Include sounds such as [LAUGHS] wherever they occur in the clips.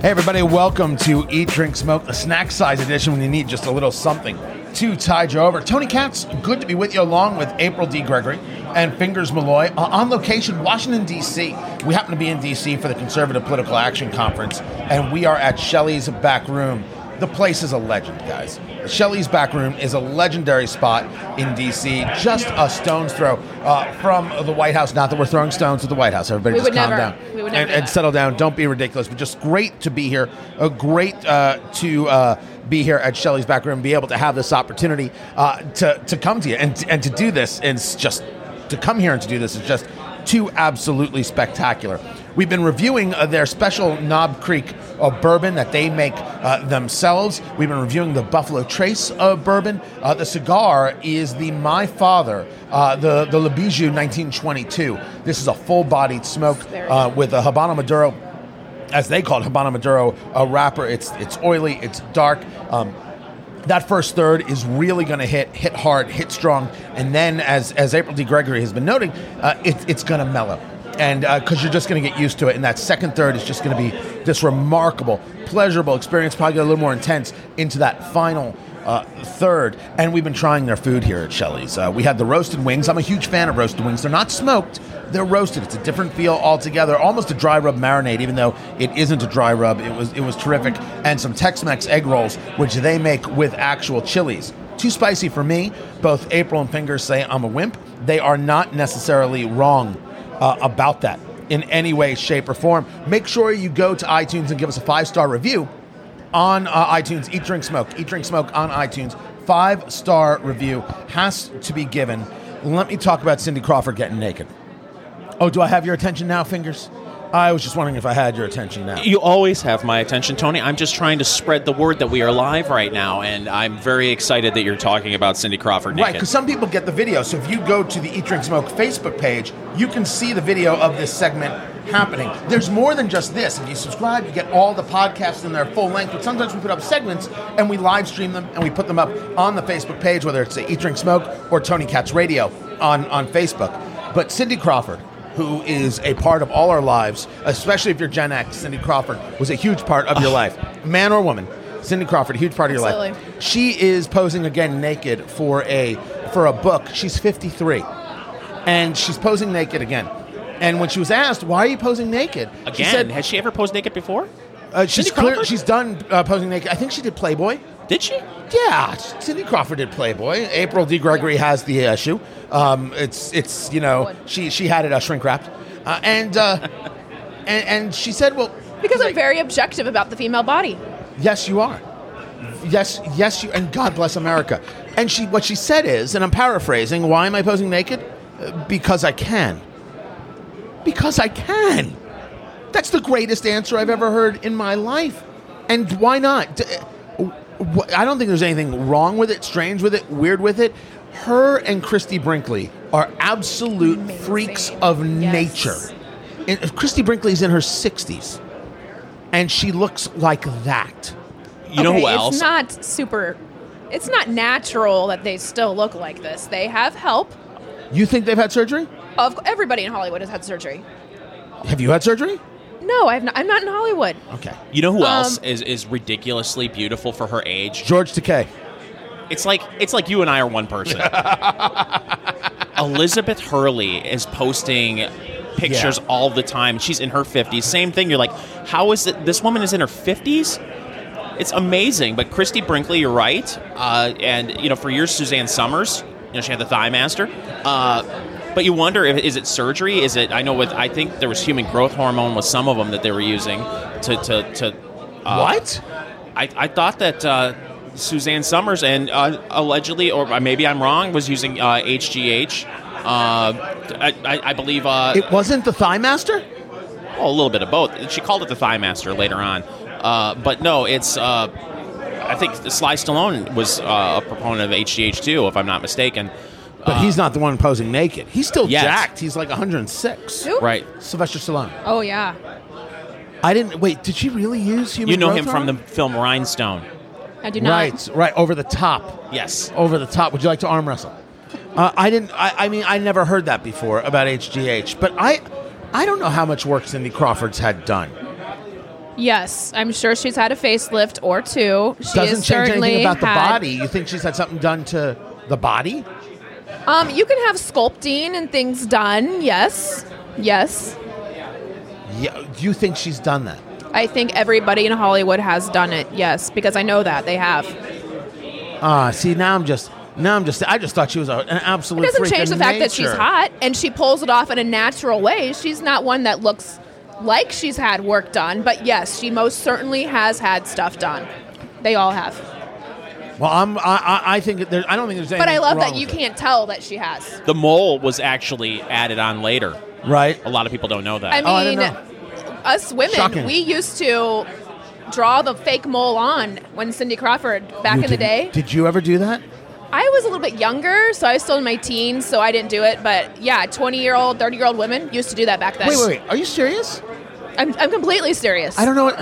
Hey, everybody, welcome to Eat, Drink, Smoke, the snack size edition when you need just a little something to tide you over. Tony Katz, good to be with you along with April D. Gregory and Fingers Malloy uh, on location, Washington, D.C. We happen to be in D.C. for the Conservative Political Action Conference, and we are at Shelly's back room. The place is a legend, guys. Shelly's back room is a legendary spot in D.C., just a stone's throw uh, from the White House. Not that we're throwing stones at the White House. Everybody We just calm never. down We would never and, do and settle down. Don't be ridiculous, but just great to be here. Uh, great uh, to uh, be here at Shelly's back room, be able to have this opportunity uh, to to come to you and and to do this. And just to come here and to do this is just too absolutely spectacular. We've been reviewing uh, their special Knob Creek uh, bourbon that they make uh, themselves. We've been reviewing the Buffalo Trace bourbon. Uh, the cigar is the My Father, uh, the the Le Bijou 1922. This is a full-bodied smoke uh, with a Habano Maduro as they call it, Habano Maduro a wrapper. It's it's oily, it's dark. Um, that first third is really going to hit hit hard, hit strong, and then as as April D. Gregory has been noting, uh, it, it's going to mellow, and because you're just going to get used to it. And that second third is just going to be this remarkable, pleasurable experience. Probably a little more intense into that final. Uh, third, and we've been trying their food here at Shelly's. Uh, we had the roasted wings. I'm a huge fan of roasted wings. They're not smoked; they're roasted. It's a different feel altogether. Almost a dry rub marinade, even though it isn't a dry rub. It was it was terrific. And some Tex-Mex egg rolls, which they make with actual chilies. Too spicy for me. Both April and Fingers say I'm a wimp. They are not necessarily wrong uh, about that in any way, shape, or form. Make sure you go to iTunes and give us a five star review on uh, iTunes. Eat, drink, smoke. Eat, drink, smoke on iTunes. Five star review has to be given. Let me talk about Cindy Crawford getting naked. Oh, do I have your attention now, fingers? I was just wondering if I had your attention now. You always have my attention, Tony. I'm just trying to spread the word that we are live right now, and I'm very excited that you're talking about Cindy Crawford Right, because some people get the video. So if you go to the Eat, Drink, Smoke Facebook page, you can see the video of this segment happening. There's more than just this. If you subscribe, you get all the podcasts in their full length. But sometimes we put up segments and we live stream them and we put them up on the Facebook page, whether it's the Eat, Drink, Smoke or Tony Katz Radio on, on Facebook. But Cindy Crawford, who is a part of all our lives, especially if you're Gen X, Cindy Crawford was a huge part of your [LAUGHS] life, man or woman. Cindy Crawford, a huge part of your life. She is posing again naked for a for a book. She's 53, and she's posing naked again. And when she was asked, "Why are you posing naked?" Again, she said, has she ever posed naked before? uh, "She's clear. She's done uh, posing naked. I think she did Playboy. Did she? Yeah, Cindy Crawford did Playboy. April D. Gregory has the issue. Um, it's it's you know she she had it uh, shrink wrapped, uh, and, uh, [LAUGHS] and and she said, "Well, Because I'm very objective about the female body. Yes, you are. Yes, yes, you. And God bless America. And she, what she said is, and I'm paraphrasing. Why am I posing naked? Uh, Because I can. Because I can. That's the greatest answer I've ever heard in my life. And why not? D- uh, I don't think there's anything wrong with it, strange with it, weird with it. Her and Christie Brinkley are absolute Amazing. freaks of Yes. nature. And Christie Brinkley's in her 60s, and she looks like that. You know Okay, who else? It's not super. It's not natural that they still look like this. They have help. You think they've had surgery? Of everybody in Hollywood has had surgery. Have you had surgery? No, I've not, I'm not in Hollywood. Okay. you know who Um, else is, is ridiculously beautiful for her age? George Takei. It's like it's like you and I are one person. [LAUGHS] Elizabeth Hurley is posting pictures Yeah. all the time. She's in her 50s. Same thing. You're like, how is it? This woman is in her 50s. It's amazing. But Christie Brinkley, you're right. Uh, and you know, for years, Suzanne Somers. You know, she had the Thigh Master. Uh, but you wonder if is it surgery? Is it? I know with I think there was human growth hormone with some of them that they were using to to to. Uh, what? I, I thought that uh, Suzanne Somers and uh, allegedly, or maybe I'm wrong, was using uh, HGH. Uh, I, I, I believe uh, It wasn't the Thigh Master? well, a little bit of both. She called it the Thigh Master later on, uh, but no, it's. Uh, I think Sly Stallone was uh, a proponent of HGH too, if I'm not mistaken. But he's not the one posing naked. He's still Yes. jacked. He's like 106. Who? Right. Sylvester Stallone. Oh yeah. I didn't. Wait, did she really use human You know him from the film Rhinestone. I do not. Right, right. Over the top. Yes. Over the top. Would you like to arm wrestle? Uh, I didn't. I, I mean, I never heard that before about HGH. But I, I don't know how much work Cindy Crawford's had done. Yes, I'm sure she's had a facelift or two. She Doesn't has change anything about the body. You think she's had something done to the body? Um, you can have sculpting and things done. Yes, yes. Yeah. Do you think she's done that? I think everybody in Hollywood has done it. Yes, because I know that they have. Ah, see, now I'm just, now I'm just, I just thought she was an absolute. It doesn't freak change the fact that she's hot and she pulls it off in a natural way. She's not one that looks like she's had work done, but yes, she most certainly has had stuff done. They all have. Well, I'm, I, I, I think that there, I don't think there's anything. But I love that you it. can't tell that she has. The mole was actually added on later. Right. A lot of people don't know that. I Oh, I mean, didn't us women, Shocking. we used to draw the fake mole on when Cindy Crawford back You in the didn't- day. Did you ever do that? I was a little bit younger, so I was still in my teens, so I didn't do it. But yeah, 20 year old, 30 year old women used to do that back then. Wait, wait, wait. Are you serious? I'm, I'm completely serious. I don't know what.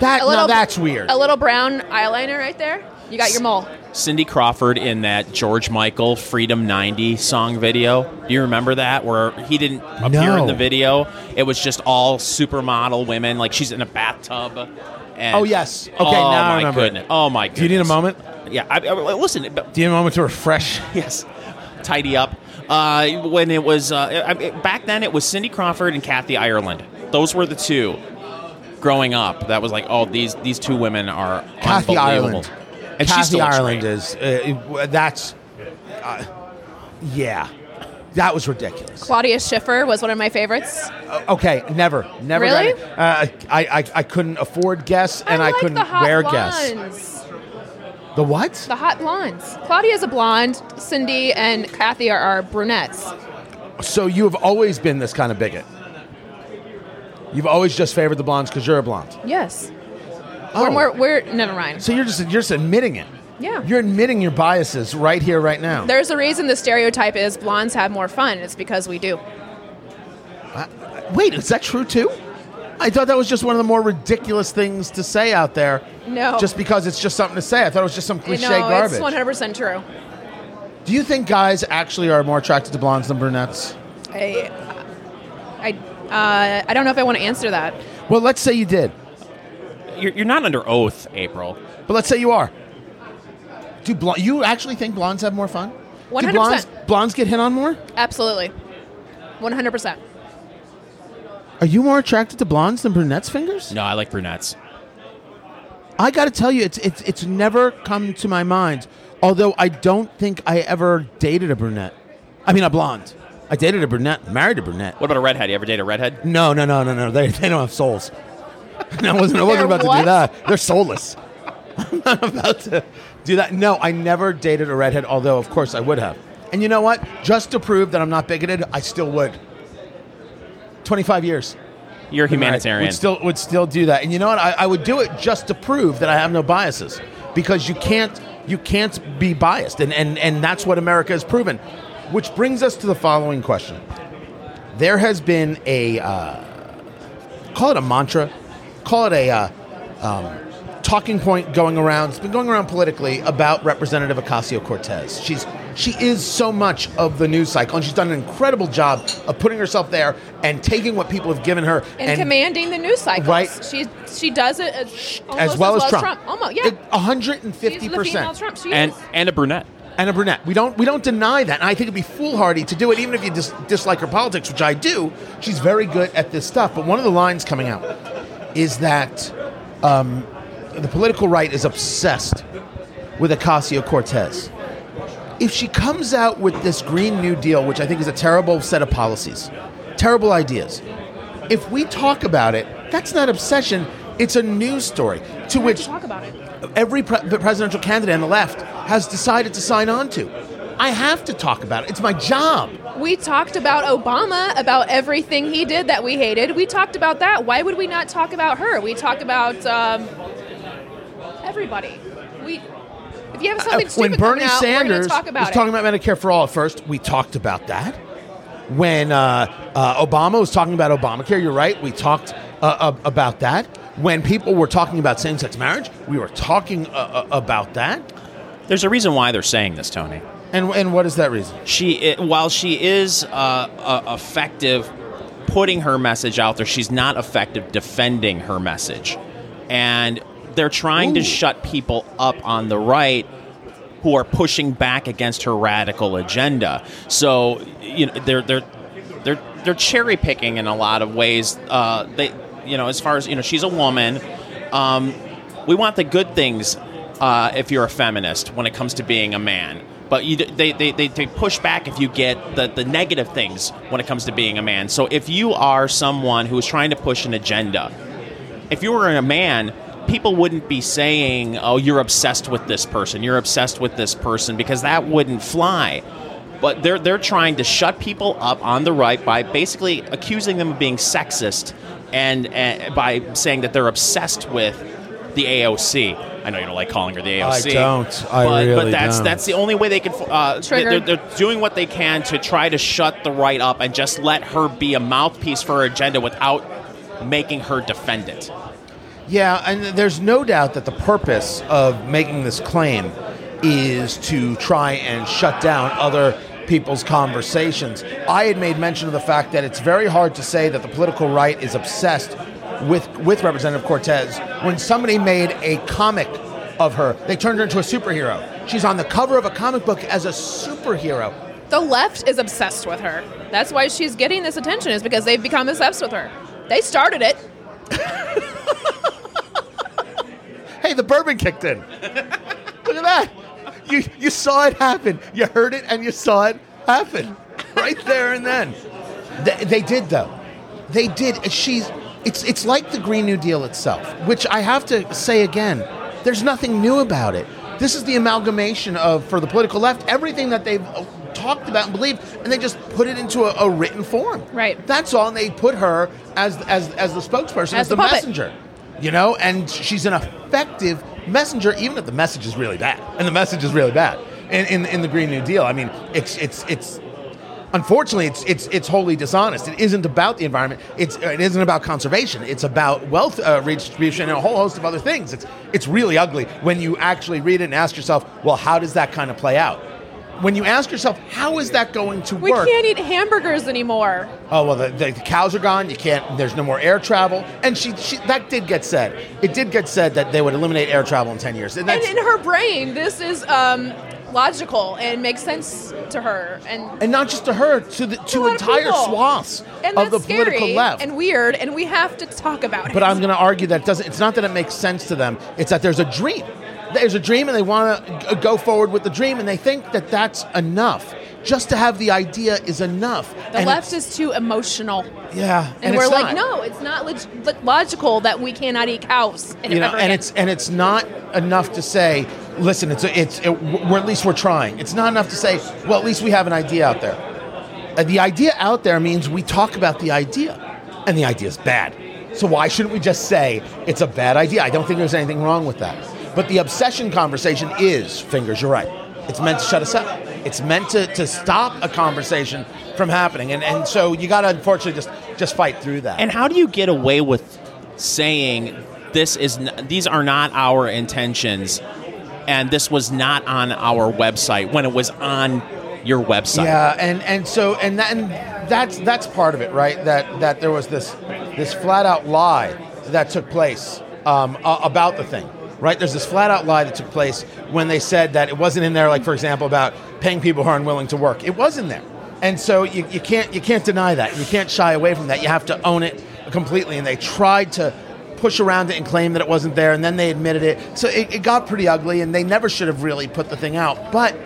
That A now little- that's weird. A little brown eyeliner right there. You got your mole. Cindy Crawford in that George Michael Freedom 90 song video. Do you remember that? Where he didn't appear No. in the video. It was just all supermodel women. Like she's in a bathtub. And, Oh, yes. Okay, oh, now I my remember it. goodness. Oh, my goodness. Do you need a moment? Yeah. I, I, listen, but Do you need a moment to refresh? [LAUGHS] yes. Tidy up. Uh, when it was, uh, I, I- back then it was Cindy Crawford and Kathy Ireland. Those were the two growing up. That was like, oh, these, these two women are Kathy unbelievable. Ireland. And she Kathy still Ireland great. is. Uh, that's. Uh, yeah. That was ridiculous. Claudia Schiffer was one of my favorites. Uh, okay, never, never. Really? Uh, I, I, I couldn't afford guess, and I, like couldn't the hot wear blondes. guess. The what? The hot blondes. Claudia is a blonde. Cindy and Kathy are, are brunettes. So you have always been this kind of bigot. You've always just favored the blondes because you're a blonde. Yes. Oh. We're, we're, we're never mind. so you're just you're just admitting it. Yeah. You're admitting your biases right here, right now. There's a reason the stereotype is blondes have more fun. It's because we do. Wait, is that true too? I thought that was just one of the more ridiculous things to say out there. No. Just because it's just something to say. I thought it was just some cliche no, garbage. it's 100% true. Do you think guys actually are more attracted to blondes than brunettes? I, I, uh, I don't know if I want to answer that. Well, let's say you did, You're, you're not under oath, April. but let's say you are. Do bl- you actually think blondes have more fun? Do 100%. blondes, blondes get hit on more? Absolutely. 100%. Are you more attracted to blondes than brunettes' fingers? No, I like brunettes. I got to tell you, it's it's it's never come to my mind. Although I don't think I ever dated a brunette. I mean, a blonde. I dated a brunette, married a brunette. What about a redhead? You ever date a redhead? No, no, no, no, no. They, they don't have souls. [LAUGHS] I wasn't, I wasn't They're about to do that. They're soulless. [LAUGHS] I'm not about to do that. No, I never dated a redhead, although, of course, I would have. And you know what? Just to prove that I'm not bigoted, I still would. 25 years. You're a humanitarian. Would still would still do that. And you know what? I, I would do it just to prove that I have no biases, because you can't you can't be biased, and and and that's what America has proven. Which brings us to the following question: There has been a uh, call it a mantra, call it a uh, um, talking point going around. It's been going around politically about Representative Ocasio Cortez. She's she is so much of the news cycle, and she's done an incredible job of putting herself there and taking what people have given her And, commanding the news cycle. Right. She she does it as, almost as well as Trump. Almost, yeah. hundred and She's fifty the female percent. Trump. She and is. and a brunette. And a brunette. We don't we don't deny that. And I think it'd be foolhardy to do it, even if you dis- dislike her politics, which I do. She's very good at this stuff. But one of the lines coming out is that um, the political right is obsessed with Ocasio Cortez. If she comes out with this Green New Deal, which I think is a terrible set of policies, terrible ideas, if we talk about it, that's not obsession. It's a news story to We have to which talk about it. every pre- presidential candidate on the left has decided to sign on to. I have to talk about it. It's my job. We talked about Obama, about everything he did that we hated. We talked about that. Why would we not talk about her? We talk about um, everybody. We, if you have something Uh, stupid when Bernie coming out, we're Sanders talk about was it. talking about Medicare for all at first, we talked about that. When uh, uh, Obama was talking about Obamacare, you're right, we talked uh, uh, about that. When people were talking about same sex marriage, we were talking uh, uh, about that. There's a reason why they're saying this, Tony. And, and what is that reason? She, while she is uh, uh, effective putting her message out there, she's not effective defending her message. and they're trying to shut people up on the right who are pushing back against her radical agenda. So you know they're they're they're they're cherry picking in a lot of ways. Uh, they you know as far as you know she's a woman. Um, we want the good things uh, if you're a feminist when it comes to being a man. But you, they, they, they, they push back if you get the, the negative things when it comes to being a man. So if you are someone who is trying to push an agenda, if you were a man, people wouldn't be saying, "Oh, you're obsessed with this person. You're obsessed with this person," because that wouldn't fly. But they're they're trying to shut people up on the right by basically accusing them of being sexist and, and by saying that they're obsessed with the AOC. I know you don't like calling her the AOC. I don't. I but, really but that's don't. that's the only way they can. Uh, they're, they're doing what they can to try to shut the right up and just let her be a mouthpiece for her agenda without making her defend it. Yeah, and there's no doubt that the purpose of making this claim is to try and shut down other people's conversations. I had made mention of the fact that it's very hard to say that the political right is obsessed with with Representative Cortez when somebody made a comic of her. They turned her into a superhero. She's on the cover of a comic book as a superhero. The left is obsessed with her. That's why she's getting this attention, is because they've become obsessed with her. They started it. [LAUGHS] Hey, the bourbon kicked in. Look at that. You you saw it happen. You heard it and you saw it happen right there and then. They, they did though. They did. She's. It's it's like the Green New Deal itself, which I have to say again. There's nothing new about it. This is the amalgamation of for the political left everything that they've uh, talked about and believed, and they just put it into a, a written form. Right. That's all. And they put her as as as the spokesperson, as, As the the messenger you know and she's an effective messenger even if the message is really bad and the message is really bad in, in, in the green new deal i mean it's it's it's unfortunately it's it's it's wholly dishonest it isn't about the environment it's it isn't about conservation it's about wealth uh, redistribution and a whole host of other things it's it's really ugly when you actually read it and ask yourself well how does that kind of play out when you ask yourself how is that going to We work can't eat hamburgers anymore. Oh well, the, the, the cows are gone. You can't. There's no more air travel. And she, she, that did get said. It did get said that they would eliminate air travel in ten years. And And in her brain, this is um, logical and makes sense to her. And and not just to her, to the to of entire people. swaths and of the political left. and weird, and we have to talk about it. but I'm going to argue that it doesn't. It's not that it makes sense to them. It's that there's a dream. There's a dream, and they want to go forward with the dream, and they think that that's enough. Just to have the idea is enough. the And left is too emotional. yeah, And, it's we're like, no, it's not leg- lo- logical that we cannot eat cows. You know, and again. it's and it's not enough to say, listen, it's it's it, we're at least we're trying. It's not enough to say, well, at least we have an idea out there. Uh, the idea out there means we talk about the idea, and the idea is bad. So why shouldn't we just say it's a bad idea? I don't think there's anything wrong with that. But the obsession conversation is fingers. You're right. It's meant to shut us up. It's meant to, to stop a conversation from happening, and and so you got to unfortunately just just fight through that. And how do you get away with saying this is n- these are not our intentions, and this was not on our website when it was on your website? Yeah, and and so and that, and that's that's part of it, right? That that there was this this flat out lie that took place um, a- about the thing, right? There's this flat out lie that took place when they said that it wasn't in there, like for example, about paying people who are unwilling to work. It was in there, and so you, you can't you can't deny that. You can't shy away from that. You have to own it completely. And they tried to push around it and claim that it wasn't there, and then they admitted it. So it, it got pretty ugly, and they never should have really put the thing out, but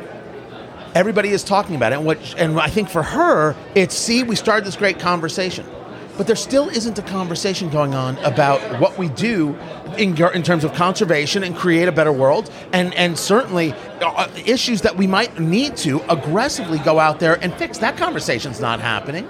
everybody is talking about it. And, what, and I think for her, it's see, we started this great conversation. But there still isn't a conversation going on about what we do in, in terms of conservation and create a better world, and, and certainly uh, issues that we might need to aggressively go out there and fix. That conversation's not happening.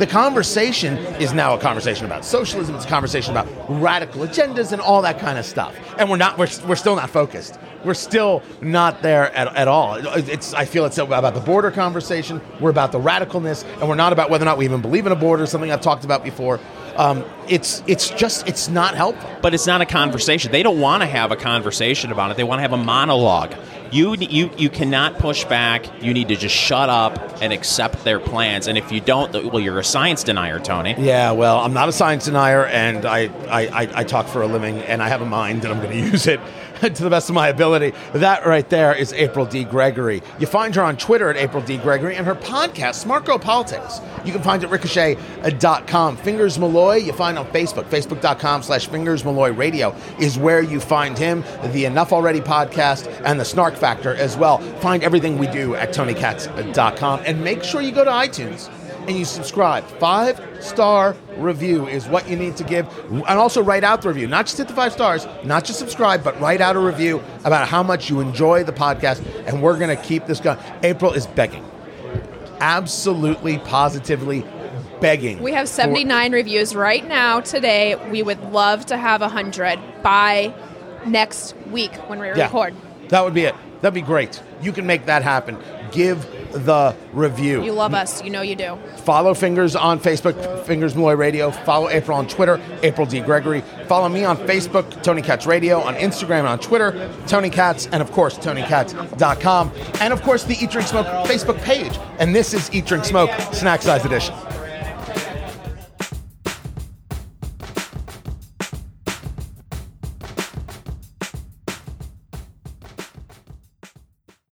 The conversation is now a conversation about socialism. It's a conversation about radical agendas and all that kind of stuff. And we're not. We're, we're still not focused. We're still not there at, at all. It's. I feel it's about the border conversation. We're about the radicalness, and we're not about whether or not we even believe in a border. Something I've talked about before. Um, it's it's just it's not helpful. but it's not a conversation. They don't want to have a conversation about it. They want to have a monologue. You you you cannot push back. You need to just shut up and accept their plans. And if you don't, well, you're a science denier, Tony. Yeah, well, I'm not a science denier, and I, I, I, I talk for a living, and I have a mind, and I'm going [LAUGHS] to use it [LAUGHS] to the best of my ability. That right there is April D. Gregory. You find her on Twitter at April D. Gregory, and her podcast, Smart Girl Politics. You can find it at ricochet.com. Fingers Malloy, you find on Facebook. Facebook.com slash Fingers Malloy Radio is where you find him, the Enough Already podcast, and the Snark Factor as well. Find everything we do at TonyKatz.com, and make sure you go to iTunes and you subscribe. Five star review is what you need to give. And also write out the review. Not just hit the five stars, not just subscribe, but write out a review about how much you enjoy the podcast. And we're going to keep this going. April is begging. Absolutely, positively begging. We have for- 79 reviews right now today. We would love to have 100 by next week when we Yeah, record. That would be it. That'd be great. You can make that happen. Give the review. You love us. You know you do. Follow Fingers on Facebook, Fingers Malloy Radio. Follow April on Twitter, April D. Gregory. Follow me on Facebook, Tony Katz Radio, on Instagram and on Twitter, Tony Katz, and of course, TonyKatz.com. And of course, the Eat Drink Smoke Facebook page. And this is Eat Drink Smoke Snack Size Edition.